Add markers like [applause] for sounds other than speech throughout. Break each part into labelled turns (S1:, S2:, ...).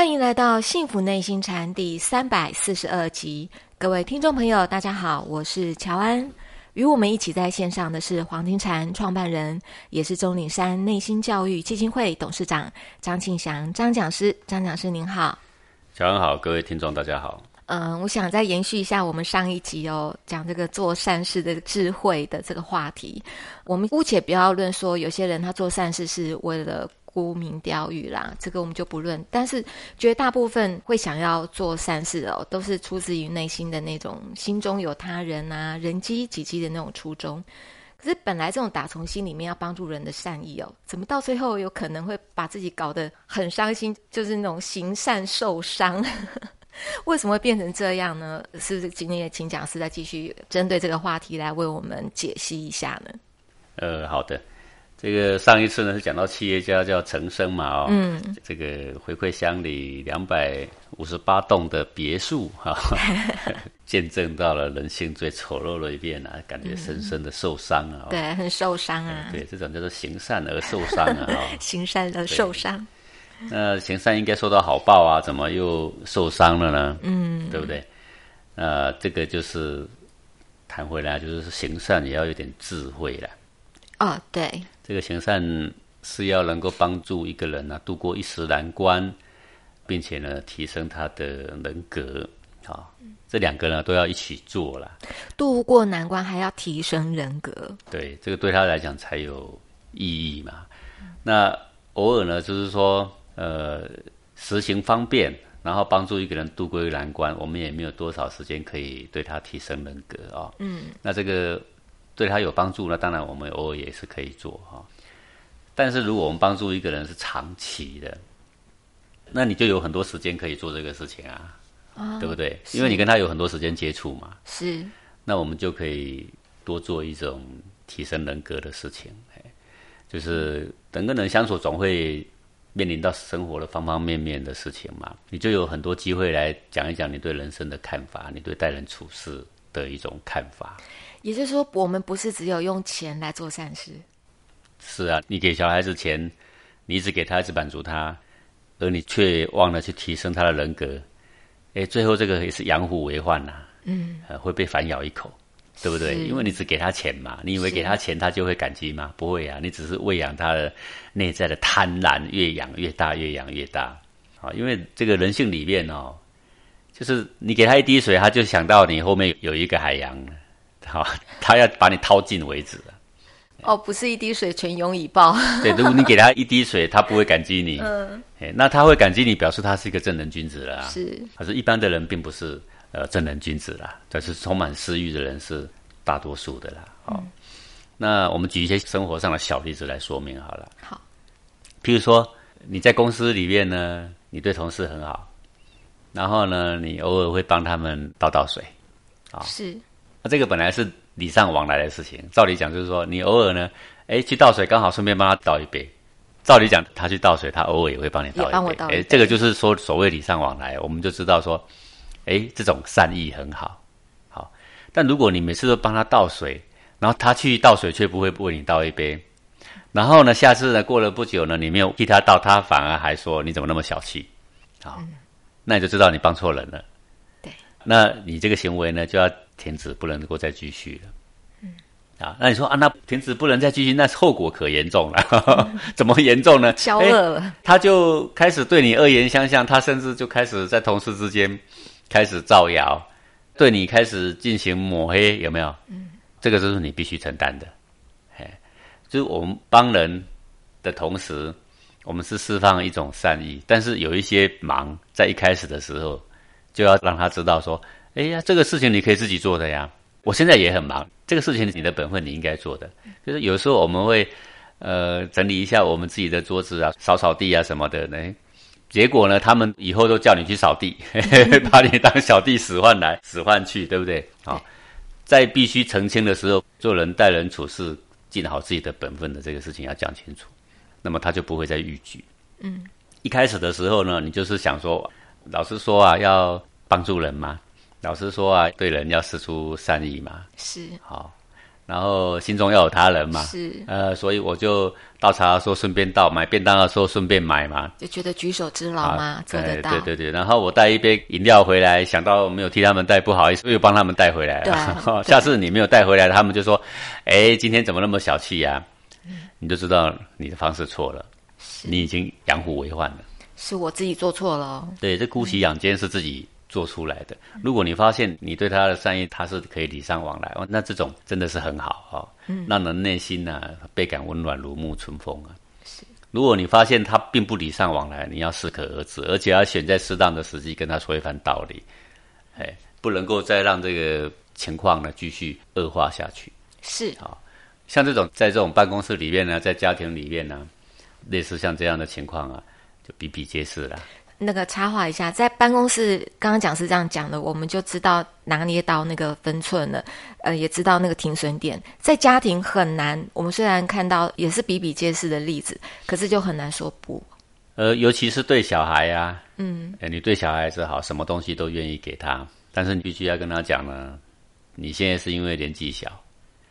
S1: 欢迎来到《幸福内心禅》第三百四十二集，各位听众朋友，大家好，我是乔安。与我们一起在线上的是黄金禅创办人，也是钟岭山内心教育基金会董事长张庆祥张讲师。张讲师您好，
S2: 乔安好，各位听众大家好。
S1: 嗯，我想再延续一下我们上一集哦，讲这个做善事的智慧的这个话题。我们姑且不要论说有些人他做善事是为了。沽名钓誉啦，这个我们就不论。但是绝大部分会想要做善事哦，都是出自于内心的那种心中有他人啊、人机己机的那种初衷。可是本来这种打从心里面要帮助人的善意哦，怎么到最后有可能会把自己搞得很伤心，就是那种行善受伤？[laughs] 为什么会变成这样呢？是不是今天也请讲师再继续针对这个话题来为我们解析一下呢？
S2: 呃，好的。这个上一次呢是讲到企业家叫陈生嘛，哦，嗯，这个回馈乡里两百五十八栋的别墅哈，[laughs] 见证到了人性最丑陋的一面啊，感觉深深的受伤啊，
S1: 对，很受伤啊，
S2: 对，这种叫做行善而受伤啊，[laughs]
S1: 行善而受伤，
S2: 那行善应该受到好报啊，怎么又受伤了呢？嗯，对不对？呃，这个就是谈回来，就是行善也要有点智慧了。
S1: 哦，对，
S2: 这个行善是要能够帮助一个人呢度过一时难关，并且呢提升他的人格，啊，这两个呢都要一起做了。
S1: 度过难关还要提升人格，
S2: 对，这个对他来讲才有意义嘛。那偶尔呢，就是说，呃，实行方便，然后帮助一个人度过一个难关，我们也没有多少时间可以对他提升人格啊。嗯，那这个。对他有帮助，那当然我们偶尔也是可以做哈。但是如果我们帮助一个人是长期的，那你就有很多时间可以做这个事情啊，对不对？因为你跟他有很多时间接触嘛。
S1: 是。
S2: 那我们就可以多做一种提升人格的事情。就是人跟人相处，总会面临到生活的方方面面的事情嘛。你就有很多机会来讲一讲你对人生的看法，你对待人处事的一种看法。
S1: 也就是说，我们不是只有用钱来做善事。
S2: 是啊，你给小孩子钱，你一直给他，一直满足他，而你却忘了去提升他的人格。哎，最后这个也是养虎为患呐。嗯，会被反咬一口，对不对？因为你只给他钱嘛，你以为给他钱他就会感激吗？不会啊，你只是喂养他的内在的贪婪，越养越大，越养越大。啊，因为这个人性里面哦，就是你给他一滴水，他就想到你后面有一个海洋。好，[laughs] 他要把你掏尽为止
S1: 哦，不是一滴水全涌以报。
S2: 对，如果你给他一滴水，他不会感激你。嗯，哎，那他会感激你，表示他是一个正人君子了。
S1: 是，
S2: 可是，一般的人并不是呃正人君子啦，但是充满私欲的人是大多数的啦。好，那我们举一些生活上的小例子来说明好了。
S1: 好，
S2: 譬如说你在公司里面呢，你对同事很好，然后呢，你偶尔会帮他们倒倒水。
S1: 啊，是。
S2: 那这个本来是礼尚往来的事情，照理讲就是说，你偶尔呢，哎，去倒水，刚好顺便帮他倒一杯。照理讲，他去倒水，他偶尔也会帮你倒一杯。哎，这个就是说所谓礼尚往来，我们就知道说，哎，这种善意很好。好，但如果你每次都帮他倒水，然后他去倒水却不会为你倒一杯，然后呢，下次呢过了不久呢，你没有替他倒，他反而还说你怎么那么小气？好，那你就知道你帮错人了。
S1: 对，
S2: 那你这个行为呢就要。停止不能够再继续了，嗯啊，那你说啊，那停止不能再继续，那后果可严重了。[laughs] 怎么严重呢？[laughs]
S1: 交恶了，
S2: 他就开始对你恶言相向，他甚至就开始在同事之间开始造谣，对你开始进行抹黑，有没有？嗯，这个就是你必须承担的。哎，就是我们帮人的同时，我们是释放一种善意，但是有一些忙在一开始的时候，就要让他知道说。哎呀，这个事情你可以自己做的呀。我现在也很忙，这个事情你的本分你应该做的。就是有时候我们会呃整理一下我们自己的桌子啊，扫扫地啊什么的。呢，结果呢，他们以后都叫你去扫地，[laughs] 把你当小弟使唤来使唤去，对不对？啊，在必须澄清的时候，做人待人处事尽好自己的本分的这个事情要讲清楚，那么他就不会再逾矩。嗯，一开始的时候呢，你就是想说，老实说啊，要帮助人嘛。老实说啊，对人要施出善意嘛。
S1: 是。
S2: 好，然后心中要有他人嘛，
S1: 是
S2: 呃，所以我就倒茶的时候顺便倒，买便当的时候顺便买嘛，
S1: 就觉得举手之劳嘛，做得到。
S2: 对对对，然后我带一杯饮料回来，想到没有替他们带，不好意思，又帮他们带回来了。[laughs] 下次你没有带回来，他们就说：“哎，今天怎么那么小气呀？”你就知道你的方式错了，你已经养虎为患了。
S1: 是我自己做错了。
S2: 对，这姑息养奸是自己。做出来的。如果你发现你对他的善意，他是可以礼尚往来，那这种真的是很好哈，让人内心呢倍感温暖，如沐春风啊。是。如果你发现他并不礼尚往来，你要适可而止，而且要选在适当的时机跟他说一番道理，哎，不能够再让这个情况呢继续恶化下去。
S1: 是
S2: 啊，像这种在这种办公室里面呢，在家庭里面呢，类似像这样的情况啊，就比比皆是了。
S1: 那个插话一下，在办公室刚刚讲是这样讲的，我们就知道拿捏到那个分寸了，呃，也知道那个停损点。在家庭很难，我们虽然看到也是比比皆是的例子，可是就很难说不。
S2: 呃，尤其是对小孩呀，嗯，你对小孩子好，什么东西都愿意给他，但是你必须要跟他讲呢，你现在是因为年纪小，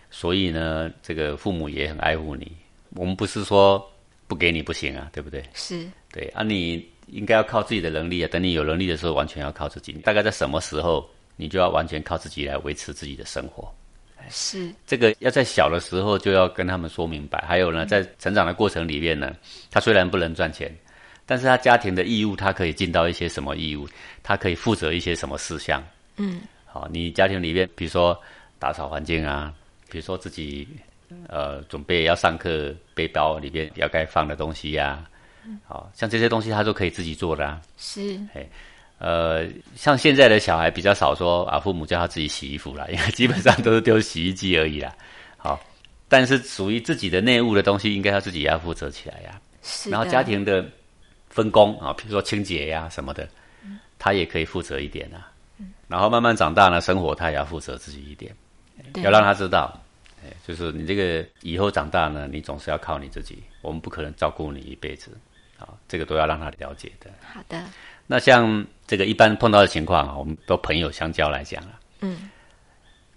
S2: 所以呢，这个父母也很爱护你。我们不是说不给你不行啊，对不对？
S1: 是
S2: 对啊，你。应该要靠自己的能力啊！等你有能力的时候，完全要靠自己。大概在什么时候，你就要完全靠自己来维持自己的生活？
S1: 是
S2: 这个要在小的时候就要跟他们说明白。还有呢，在成长的过程里面呢，他虽然不能赚钱，但是他家庭的义务，他可以尽到一些什么义务？他可以负责一些什么事项？嗯，好，你家庭里面，比如说打扫环境啊，比如说自己呃准备要上课，背包里边要该放的东西呀。好像这些东西他都可以自己做的啊。
S1: 是，
S2: 哎，呃，像现在的小孩比较少说啊，父母叫他自己洗衣服啦，[laughs] 因为基本上都是丢洗衣机而已啦。好，但是属于自己的内务的东西，应该他自己要负责起来呀。
S1: 是。
S2: 然后家庭的分工啊，比如说清洁呀什么的，他也可以负责一点啊。然后慢慢长大呢，生活他也要负责自己一点，要让他知道，哎，就是你这个以后长大呢，你总是要靠你自己，我们不可能照顾你一辈子。啊，这个都要让他了解的。
S1: 好的。
S2: 那像这个一般碰到的情况啊，我们都朋友相交来讲啊。嗯。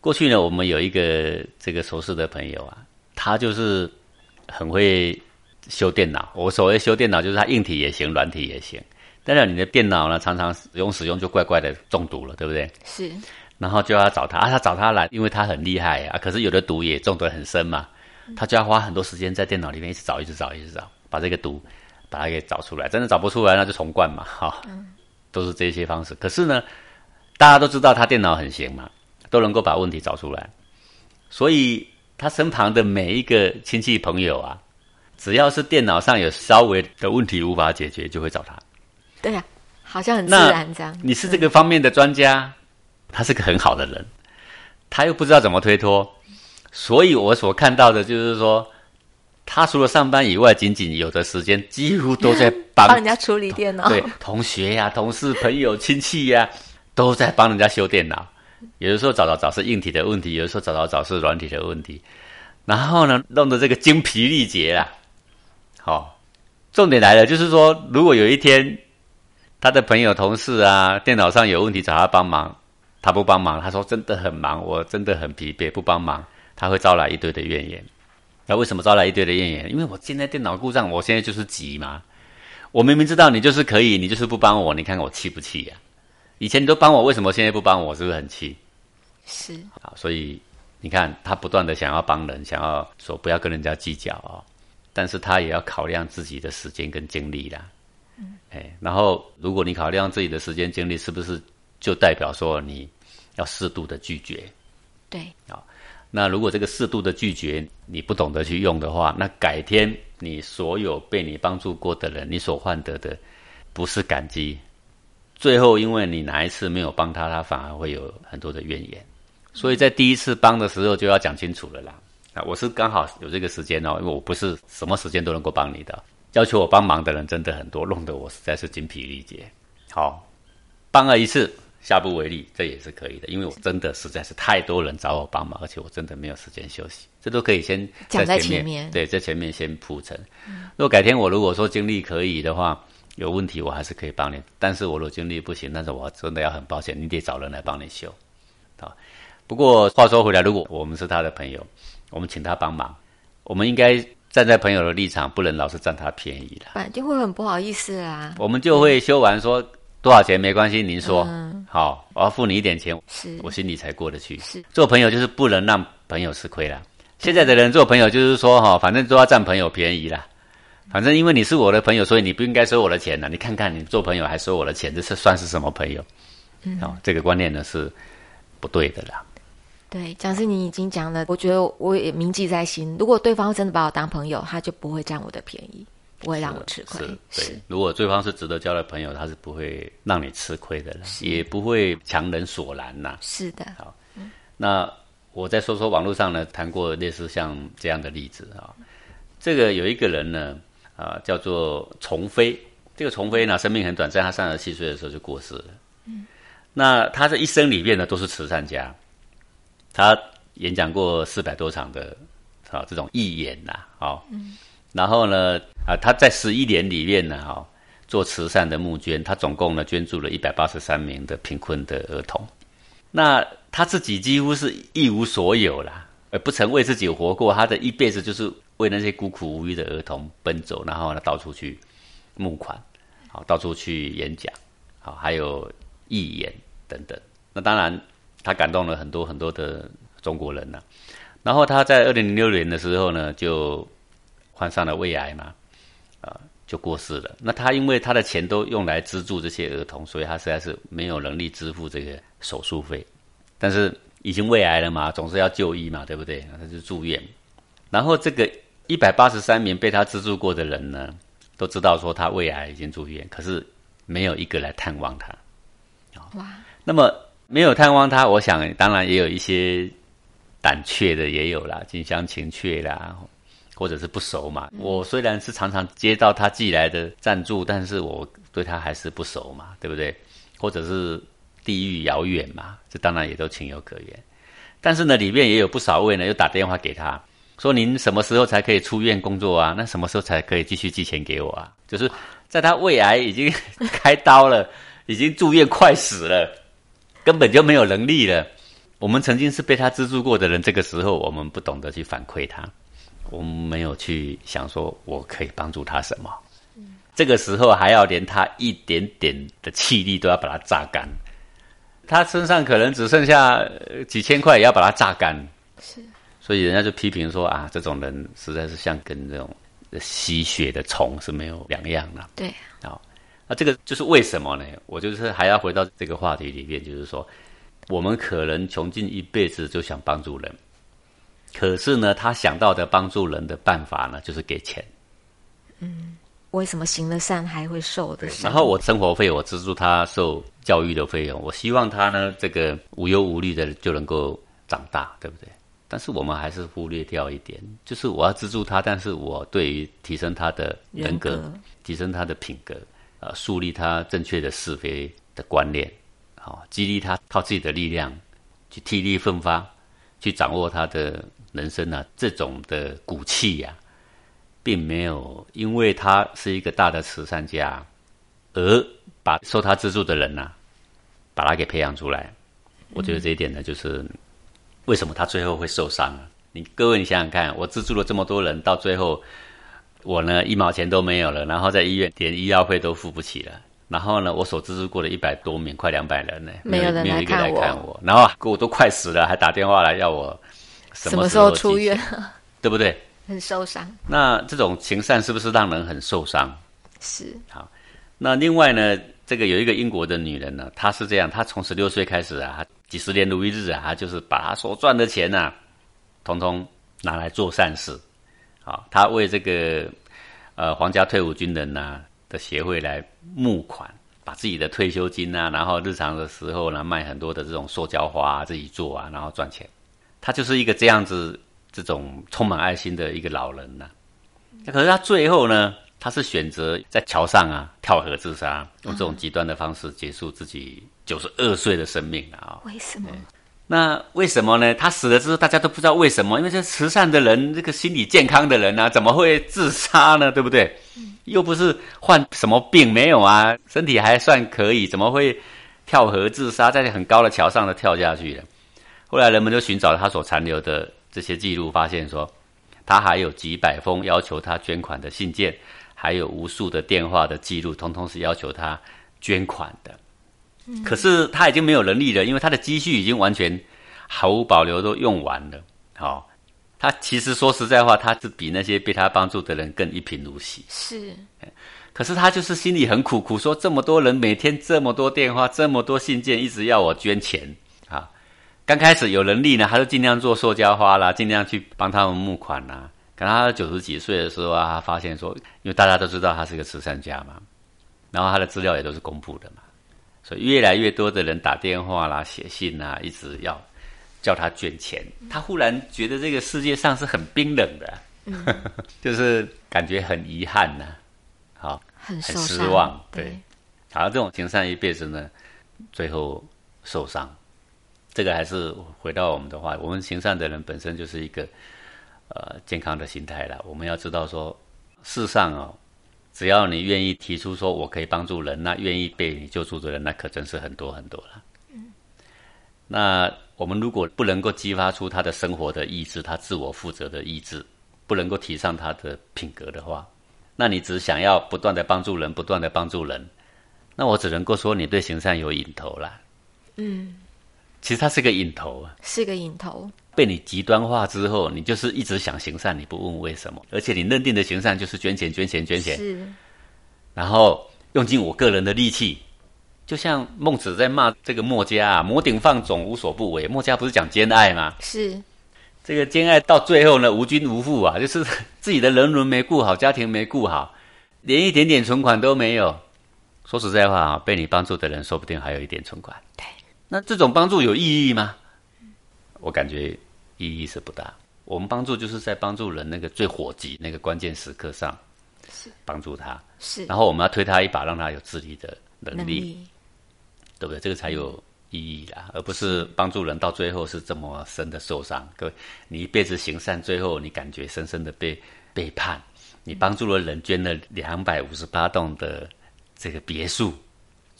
S2: 过去呢，我们有一个这个熟识的朋友啊，他就是很会修电脑。我所谓修电脑，就是他硬体也行，软体也行。但是你的电脑呢，常常使用使用就怪怪的中毒了，对不对？
S1: 是。
S2: 然后就要找他啊，他找他来，因为他很厉害啊。可是有的毒也中得很深嘛，他就要花很多时间在电脑里面一直找，一直找，一直找，把这个毒。把它给找出来，真的找不出来，那就重灌嘛，哈，都是这些方式。可是呢，大家都知道他电脑很行嘛，都能够把问题找出来，所以他身旁的每一个亲戚朋友啊，只要是电脑上有稍微的问题无法解决，就会找他。
S1: 对呀，好像很自然这样。
S2: 你是这个方面的专家，他是个很好的人，他又不知道怎么推脱，所以我所看到的就是说。他除了上班以外，仅仅有的时间几乎都在帮
S1: 人家处理电脑。
S2: 对，同学呀、同事、朋友、亲戚呀，都在帮人家修电脑。有的时候找找找是硬体的问题，有的时候找找找是软体的问题。然后呢，弄得这个精疲力竭啦。好，重点来了，就是说，如果有一天他的朋友、同事啊，电脑上有问题找他帮忙，他不帮忙，他说真的很忙，我真的很疲惫，不帮忙，他会招来一堆的怨言。那为什么招来一堆的怨言？因为我现在电脑故障，我现在就是急嘛。我明明知道你就是可以，你就是不帮我，你看看我气不气呀？以前你都帮我，为什么现在不帮我？是不是很气？
S1: 是。
S2: 好，所以你看他不断的想要帮人，想要说不要跟人家计较哦，但是他也要考量自己的时间跟精力啦。嗯。哎，然后如果你考量自己的时间精力，是不是就代表说你要适度的拒绝？
S1: 对。
S2: 好。那如果这个适度的拒绝你不懂得去用的话，那改天你所有被你帮助过的人，你所换得的不是感激，最后因为你哪一次没有帮他，他反而会有很多的怨言。所以在第一次帮的时候就要讲清楚了啦。啊，我是刚好有这个时间哦，因为我不是什么时间都能够帮你的，要求我帮忙的人真的很多，弄得我实在是精疲力竭。好，帮了一次。下不为例，这也是可以的，因为我真的实在是太多人找我帮忙，而且我真的没有时间休息，这都可以先
S1: 讲在前面。
S2: 对，在前面先铺陈。如果改天我如果说精力可以的话，有问题我还是可以帮你。但是我如果精力不行，但是我真的要很抱歉，你得找人来帮你修。好，不过话说回来，如果我们是他的朋友，我们请他帮忙，我们应该站在朋友的立场，不能老是占他便宜了。
S1: 反正会很不好意思啦。
S2: 我们就会修完说多少钱没关系，您说、好，我要付你一点钱，
S1: 是
S2: 我心里才过得去。
S1: 是
S2: 做朋友就是不能让朋友吃亏啦。现在的人做朋友就是说哈，反正都要占朋友便宜啦。反正因为你是我的朋友，所以你不应该收我的钱呢。你看看你做朋友还收我的钱，这是算是什么朋友？嗯，好、这个观念呢是不对的啦。
S1: 对，讲师你已经讲了，我觉得我也铭记在心。如果对方真的把我当朋友，他就不会占我的便宜，不会让我吃亏。
S2: 是，对。如果对方是值得交的朋友，他是不会让你吃亏的了，也不会强人所难呐。
S1: 是的。
S2: 好，那我再说说网络上呢谈过类似像这样的例子啊。这个有一个人呢，啊，叫做崇飞。这个崇飞呢，生命很短，暂他三十七岁的时候就过世了。嗯。那他这一生里面呢，都是慈善家。他演讲过四百多场的啊这种义演呐，哦，嗯，然后呢啊他在十一年里面呢，哈，做慈善的募捐，他总共呢捐助了一百八十三名的贫困的儿童。那他自己几乎是一无所有啦，而不曾为自己活过。他的一辈子就是为那些孤苦无依的儿童奔走，然后呢到处去募款，好到处去演讲，好还有义演等等。那当然。他感动了很多很多的中国人呐，然后他在二零零六年的时候呢，就患上了胃癌嘛，啊，就过世了。那他因为他的钱都用来资助这些儿童，所以他实在是没有能力支付这个手术费。但是已经胃癌了嘛，总是要就医嘛，对不对？他就住院。然后这个一百八十三名被他资助过的人呢，都知道说他胃癌已经住院，可是没有一个来探望他。哇，那么。没有探望他，我想当然也有一些胆怯的，也有啦，近乡情怯啦，或者是不熟嘛。我虽然是常常接到他寄来的赞助，但是我对他还是不熟嘛，对不对？或者是地域遥远嘛，这当然也都情有可原。但是呢，里面也有不少位呢，又打电话给他说：“您什么时候才可以出院工作啊？那什么时候才可以继续寄钱给我啊？”就是在他胃癌已经 [laughs] 开刀了，已经住院快死了。根本就没有能力了。我们曾经是被他资助过的人，这个时候我们不懂得去反馈他，我们没有去想说我可以帮助他什么。这个时候还要连他一点点的气力都要把它榨干，他身上可能只剩下几千块，也要把它榨干。是，所以人家就批评说啊，这种人实在是像跟这种吸血的虫是没有两样的。
S1: 对，
S2: 啊。那这个就是为什么呢？我就是还要回到这个话题里面，就是说，我们可能穷尽一辈子就想帮助人，可是呢，他想到的帮助人的办法呢，就是给钱。
S1: 嗯，为什么行了善还会受的？
S2: 然后我生活费我资助他受教育的费用，我希望他呢，这个无忧无虑的就能够长大，对不对？但是我们还是忽略掉一点，就是我要资助他，但是我对于提升他的人格，提升他的品格。呃，树立他正确的是非的观念，好，激励他靠自己的力量去体力奋发，去掌握他的人生啊，这种的骨气呀，并没有因为他是一个大的慈善家，而把受他资助的人呐，把他给培养出来。我觉得这一点呢，就是为什么他最后会受伤啊？你各位，你想想看，我资助了这么多人，到最后。我呢一毛钱都没有了，然后在医院连医药费都付不起了。然后呢，我所资助过的一百多名，快两百人呢，
S1: 没有人来
S2: 看我。然后我都快死了，还打电话来要我什么时候
S1: 出院，
S2: 对不对？
S1: 很受伤。
S2: 那这种情善是不是让人很受伤？
S1: 是。
S2: 好，那另外呢，这个有一个英国的女人呢，她是这样，她从十六岁开始啊，几十年如一日啊，她就是把她所赚的钱呐，统统拿来做善事。好，她为这个呃皇家退伍军人呐的协会来募款，把自己的退休金啊，然后日常的时候呢卖很多的这种塑胶花自己做啊，然后赚钱。他就是一个这样子这种充满爱心的一个老人呐。那可是他最后呢，他是选择在桥上啊跳河自杀，用这种极端的方式结束自己九十二岁的生命啊。
S1: 为什么？
S2: 那为什么呢？他死了之后，大家都不知道为什么，因为这慈善的人，这个心理健康的人啊，怎么会自杀呢？对不对？又不是患什么病，没有啊，身体还算可以，怎么会跳河自杀，在很高的桥上的跳下去了？后来人们就寻找他所残留的这些记录发现说，他还有几百封要求他捐款的信件，还有无数的电话的记录，通通是要求他捐款的。可是他已经没有能力了，因为他的积蓄已经完全毫无保留都用完了。好，他其实说实在话，他是比那些被他帮助的人更一贫如洗。
S1: 是，
S2: 可是他就是心里很苦，苦说这么多人每天这么多电话，这么多信件，一直要我捐钱啊。刚开始有能力呢，他就尽量做塑胶花啦，尽量去帮他们募款啦。可他九十几岁的时候啊，发现说，因为大家都知道他是个慈善家嘛，然后他的资料也都是公布的嘛。所以越来越多的人打电话啦、写信啦，一直要叫他捐钱。他忽然觉得这个世界上是很冰冷的，[laughs] 就是感觉很遗憾呐，好，
S1: 很
S2: 失望。
S1: 对，
S2: 好，这种行善一辈子呢，最后受伤。这个还是回到我们的话，我们行善的人本身就是一个呃健康的心态了。我们要知道说，世上哦。只要你愿意提出说我可以帮助人，那愿意被你救助的人，那可真是很多很多了。嗯，那我们如果不能够激发出他的生活的意志，他自我负责的意志，不能够提倡他的品格的话，那你只想要不断的帮助人，不断的帮助人，那我只能够说你对行善有瘾头啦。嗯，其实它是个瘾头啊，
S1: 是个引头。
S2: 被你极端化之后，你就是一直想行善，你不问为什么，而且你认定的行善就是捐钱、捐钱、捐钱，
S1: 是，
S2: 然后用尽我个人的力气，就像孟子在骂这个墨家啊，“摩顶放踵，无所不为。”墨家不是讲兼爱吗？
S1: 是，
S2: 这个兼爱到最后呢，无君无父啊，就是自己的人伦没顾好，家庭没顾好，连一点点存款都没有。说实在话啊，被你帮助的人说不定还有一点存款。
S1: 对，
S2: 那这种帮助有意义吗？我感觉意义是不大。我们帮助就是在帮助人那个最火急、那个关键时刻上，
S1: 是
S2: 帮助他。
S1: 是，
S2: 然后我们要推他一把，让他有自理的能力，对不对？这个才有意义啦，而不是帮助人到最后是这么深的受伤。各位，你一辈子行善，最后你感觉深深的被背叛。你帮助了人，捐了两百五十八栋的这个别墅，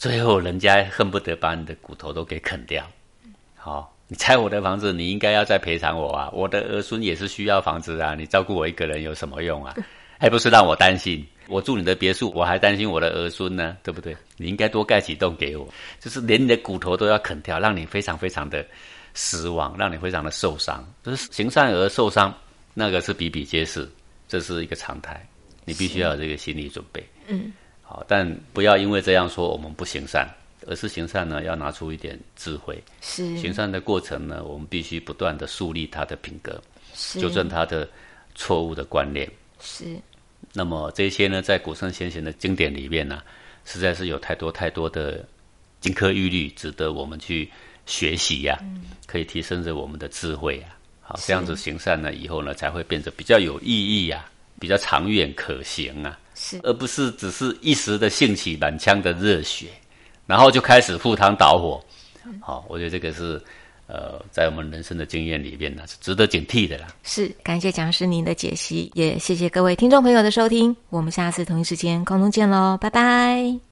S2: 最后人家恨不得把你的骨头都给啃掉。好。你拆我的房子，你应该要再赔偿我啊！我的儿孙也是需要房子啊！你照顾我一个人有什么用啊？还 [laughs] 不是让我担心？我住你的别墅，我还担心我的儿孙呢，对不对？你应该多盖几栋给我，就是连你的骨头都要啃掉，让你非常非常的失望，让你非常的受伤。就是行善而受伤，那个是比比皆是，这是一个常态，你必须要有这个心理准备。嗯，好，但不要因为这样说我们不行善。而是行善呢，要拿出一点智慧。
S1: 是
S2: 行善的过程呢，我们必须不断的树立他的品格，纠正他的错误的观念。
S1: 是。
S2: 那么这些呢，在古圣先贤的经典里面呢，实在是有太多太多的金科玉律，值得我们去学习呀。嗯。可以提升着我们的智慧啊。好，这样子行善呢，以后呢，才会变得比较有意义呀，比较长远可行啊。
S1: 是。
S2: 而不是只是一时的兴起、满腔的热血。然后就开始赴汤蹈火，好，我觉得这个是，呃，在我们人生的经验里面呢，是值得警惕的啦。
S1: 是，感谢讲师您的解析，也谢谢各位听众朋友的收听，我们下次同一时间空中见喽，拜拜。